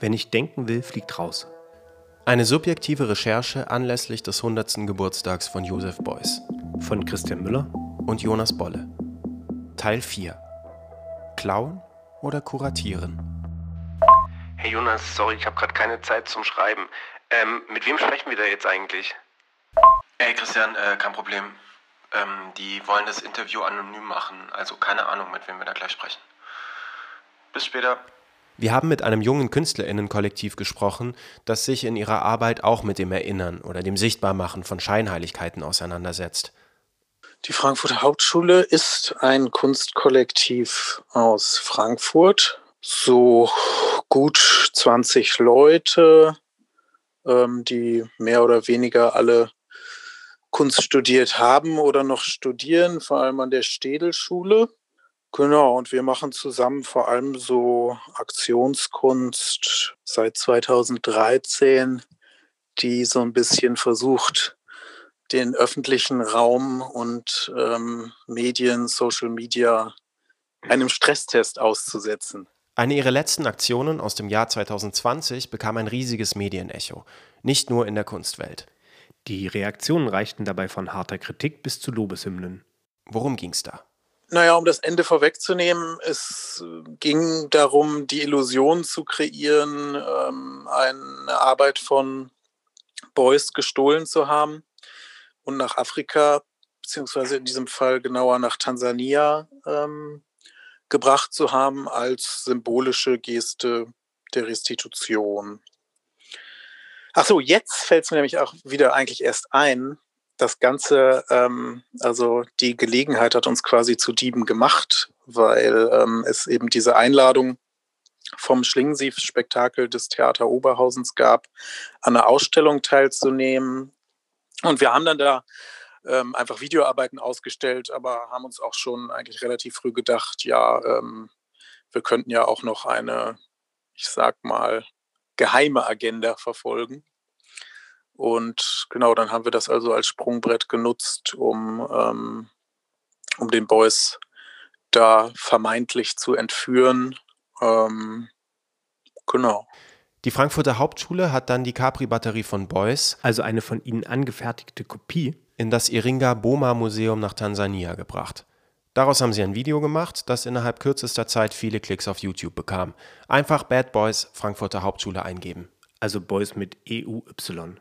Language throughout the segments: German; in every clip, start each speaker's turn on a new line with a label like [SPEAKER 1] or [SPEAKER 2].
[SPEAKER 1] Wer nicht denken will, fliegt raus.
[SPEAKER 2] Eine subjektive Recherche anlässlich des 100. Geburtstags von Josef Beuys.
[SPEAKER 1] Von Christian Müller
[SPEAKER 2] und Jonas Bolle. Teil 4. Klauen oder kuratieren?
[SPEAKER 3] Hey Jonas, sorry, ich habe gerade keine Zeit zum Schreiben. Ähm, mit wem sprechen wir da jetzt eigentlich? Ey Christian, äh, kein Problem. Ähm, die wollen das Interview anonym machen, also keine Ahnung, mit wem wir da gleich sprechen. Bis später.
[SPEAKER 2] Wir haben mit einem jungen Künstlerinnenkollektiv gesprochen, das sich in ihrer Arbeit auch mit dem Erinnern oder dem Sichtbarmachen von Scheinheiligkeiten auseinandersetzt.
[SPEAKER 4] Die Frankfurter Hauptschule ist ein Kunstkollektiv aus Frankfurt. So gut 20 Leute, ähm, die mehr oder weniger alle Kunst studiert haben oder noch studieren, vor allem an der Städelschule. Genau, und wir machen zusammen vor allem so Aktionskunst seit 2013, die so ein bisschen versucht, den öffentlichen Raum und ähm, Medien, Social Media einem Stresstest auszusetzen.
[SPEAKER 2] Eine ihrer letzten Aktionen aus dem Jahr 2020 bekam ein riesiges Medienecho, nicht nur in der Kunstwelt.
[SPEAKER 1] Die Reaktionen reichten dabei von harter Kritik bis zu Lobeshymnen.
[SPEAKER 2] Worum ging's da?
[SPEAKER 4] Naja, um das Ende vorwegzunehmen, es ging darum, die Illusion zu kreieren, ähm, eine Arbeit von Beuys gestohlen zu haben und nach Afrika, beziehungsweise in diesem Fall genauer nach Tansania ähm, gebracht zu haben als symbolische Geste der Restitution. Ach so, jetzt fällt es mir nämlich auch wieder eigentlich erst ein, das Ganze, ähm, also die Gelegenheit hat uns quasi zu Dieben gemacht, weil ähm, es eben diese Einladung vom Schlingensief-Spektakel des Theater Oberhausens gab, an einer Ausstellung teilzunehmen. Und wir haben dann da ähm, einfach Videoarbeiten ausgestellt, aber haben uns auch schon eigentlich relativ früh gedacht, ja, ähm, wir könnten ja auch noch eine, ich sag mal, geheime Agenda verfolgen. Und genau, dann haben wir das also als Sprungbrett genutzt, um, ähm, um den Boys da vermeintlich zu entführen. Ähm, genau.
[SPEAKER 2] Die Frankfurter Hauptschule hat dann die Capri-Batterie von Beuys,
[SPEAKER 1] also eine von ihnen angefertigte Kopie,
[SPEAKER 2] in das Iringa Boma Museum nach Tansania gebracht. Daraus haben sie ein Video gemacht, das innerhalb kürzester Zeit viele Klicks auf YouTube bekam. Einfach Bad Boys Frankfurter Hauptschule eingeben.
[SPEAKER 1] Also Boys mit EUY.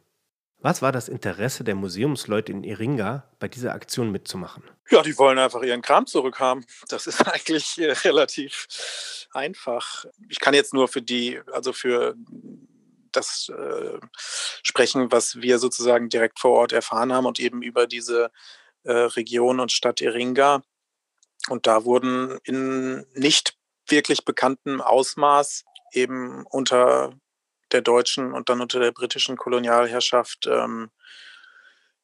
[SPEAKER 1] Was war das Interesse der Museumsleute in Iringa, bei dieser Aktion mitzumachen?
[SPEAKER 4] Ja, die wollen einfach ihren Kram zurückhaben. Das ist eigentlich äh, relativ einfach. Ich kann jetzt nur für die, also für das äh, sprechen, was wir sozusagen direkt vor Ort erfahren haben und eben über diese äh, Region und Stadt Iringa. Und da wurden in nicht wirklich bekanntem Ausmaß eben unter der deutschen und dann unter der britischen Kolonialherrschaft ähm,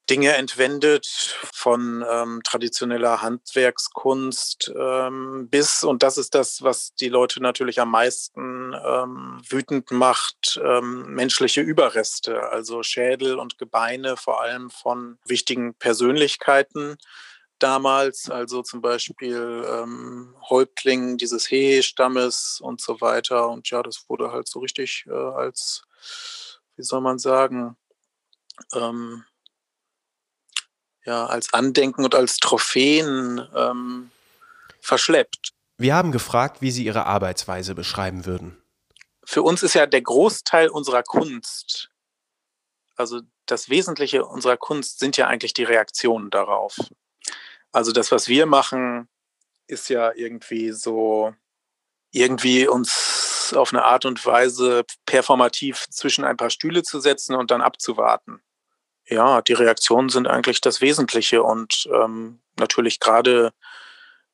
[SPEAKER 4] Dinge entwendet, von ähm, traditioneller Handwerkskunst ähm, bis, und das ist das, was die Leute natürlich am meisten ähm, wütend macht, ähm, menschliche Überreste, also Schädel und Gebeine, vor allem von wichtigen Persönlichkeiten damals, also zum Beispiel ähm, Häuptling dieses Hehe-Stammes und so weiter. Und ja, das wurde halt so richtig äh, als, wie soll man sagen, ähm, ja, als Andenken und als Trophäen ähm, verschleppt.
[SPEAKER 2] Wir haben gefragt, wie Sie Ihre Arbeitsweise beschreiben würden.
[SPEAKER 4] Für uns ist ja der Großteil unserer Kunst, also das Wesentliche unserer Kunst sind ja eigentlich die Reaktionen darauf. Also das, was wir machen, ist ja irgendwie so, irgendwie uns auf eine Art und Weise performativ zwischen ein paar Stühle zu setzen und dann abzuwarten. Ja, die Reaktionen sind eigentlich das Wesentliche und ähm, natürlich gerade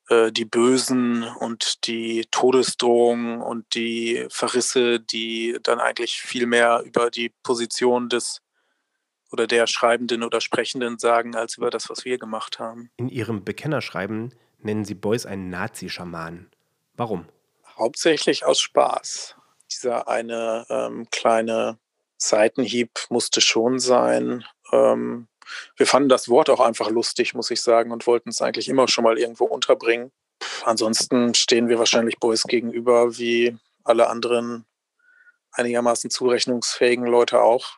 [SPEAKER 4] äh, die Bösen und die Todesdrohungen und die Verrisse, die dann eigentlich viel mehr über die Position des oder der Schreibenden oder Sprechenden sagen, als über das, was wir gemacht haben.
[SPEAKER 1] In Ihrem Bekennerschreiben nennen Sie Beuys einen Nazi-Schamanen. Warum?
[SPEAKER 4] Hauptsächlich aus Spaß. Dieser eine ähm, kleine Seitenhieb musste schon sein. Ähm, wir fanden das Wort auch einfach lustig, muss ich sagen, und wollten es eigentlich immer schon mal irgendwo unterbringen. Ansonsten stehen wir wahrscheinlich Beuys gegenüber wie alle anderen einigermaßen zurechnungsfähigen Leute auch.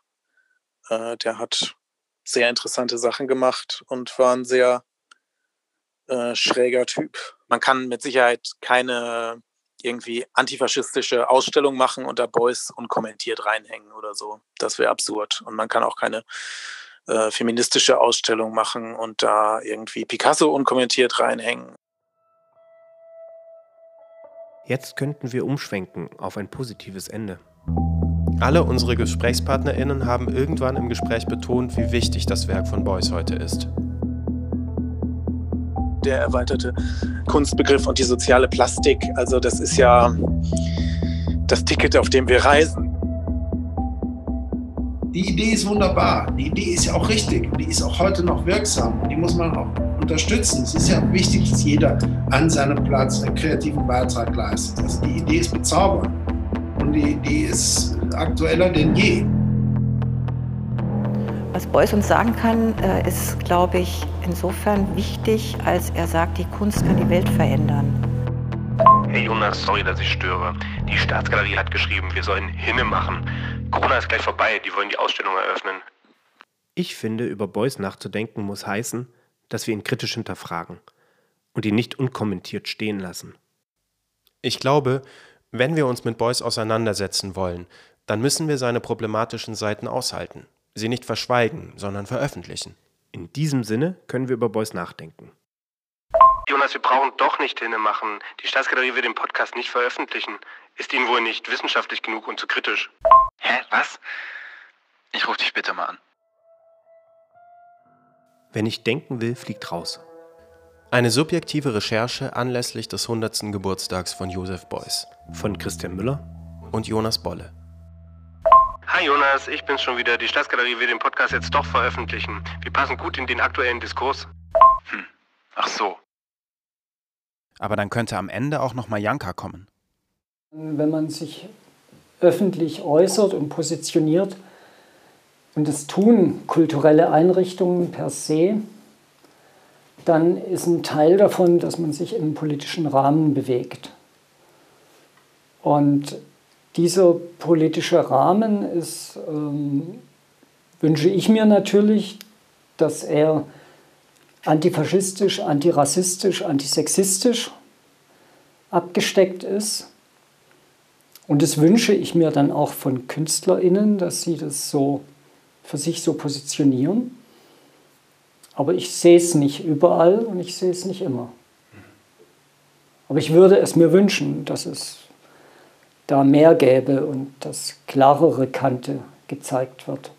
[SPEAKER 4] Äh, der hat sehr interessante Sachen gemacht und war ein sehr äh, schräger Typ. Man kann mit Sicherheit keine irgendwie antifaschistische Ausstellung machen und da Boys unkommentiert reinhängen oder so. Das wäre absurd. Und man kann auch keine äh, feministische Ausstellung machen und da irgendwie Picasso unkommentiert reinhängen.
[SPEAKER 1] Jetzt könnten wir umschwenken auf ein positives Ende.
[SPEAKER 2] Alle unsere GesprächspartnerInnen haben irgendwann im Gespräch betont, wie wichtig das Werk von Beuys heute ist.
[SPEAKER 4] Der erweiterte Kunstbegriff und die soziale Plastik, also das ist ja das Ticket, auf dem wir reisen.
[SPEAKER 5] Die Idee ist wunderbar, die Idee ist ja auch richtig, die ist auch heute noch wirksam, die muss man auch unterstützen. Es ist ja wichtig, dass jeder an seinem Platz einen kreativen Beitrag leistet. Also die Idee ist bezaubernd und die Idee ist aktueller denn je.
[SPEAKER 6] Was Beuys uns sagen kann, äh, ist, glaube ich, insofern wichtig, als er sagt, die Kunst kann die Welt verändern.
[SPEAKER 3] Hey Jonas, sorry, dass ich störe. Die Staatsgalerie hat geschrieben, wir sollen Hinne machen. Corona ist gleich vorbei, die wollen die Ausstellung eröffnen.
[SPEAKER 1] Ich finde, über Beuys nachzudenken muss heißen, dass wir ihn kritisch hinterfragen und ihn nicht unkommentiert stehen lassen.
[SPEAKER 2] Ich glaube, wenn wir uns mit Beuys auseinandersetzen wollen, dann müssen wir seine problematischen Seiten aushalten, sie nicht verschweigen, sondern veröffentlichen.
[SPEAKER 1] In diesem Sinne können wir über Beuys nachdenken.
[SPEAKER 3] Jonas, wir brauchen doch nicht Hinne machen. Die Staatsgalerie will den Podcast nicht veröffentlichen. Ist Ihnen wohl nicht wissenschaftlich genug und zu kritisch.
[SPEAKER 7] Hä, was? Ich rufe dich bitte mal an.
[SPEAKER 1] Wer nicht denken will, fliegt raus.
[SPEAKER 2] Eine subjektive Recherche anlässlich des 100. Geburtstags von Josef Beuys.
[SPEAKER 1] Von Christian Müller
[SPEAKER 2] und Jonas Bolle.
[SPEAKER 3] Hi Jonas, ich bin's schon wieder. Die Staatsgalerie will den Podcast jetzt doch veröffentlichen. Wir passen gut in den aktuellen Diskurs.
[SPEAKER 7] Hm. Ach so.
[SPEAKER 8] Aber dann könnte am Ende auch noch mal Janka kommen.
[SPEAKER 9] Wenn man sich öffentlich äußert und positioniert, und das tun kulturelle Einrichtungen per se, dann ist ein Teil davon, dass man sich im politischen Rahmen bewegt. Und dieser politische Rahmen ist, ähm, wünsche ich mir natürlich, dass er antifaschistisch, antirassistisch, antisexistisch abgesteckt ist. Und das wünsche ich mir dann auch von KünstlerInnen, dass sie das so für sich so positionieren. Aber ich sehe es nicht überall und ich sehe es nicht immer. Aber ich würde es mir wünschen, dass es da mehr gäbe und dass klarere Kante gezeigt wird.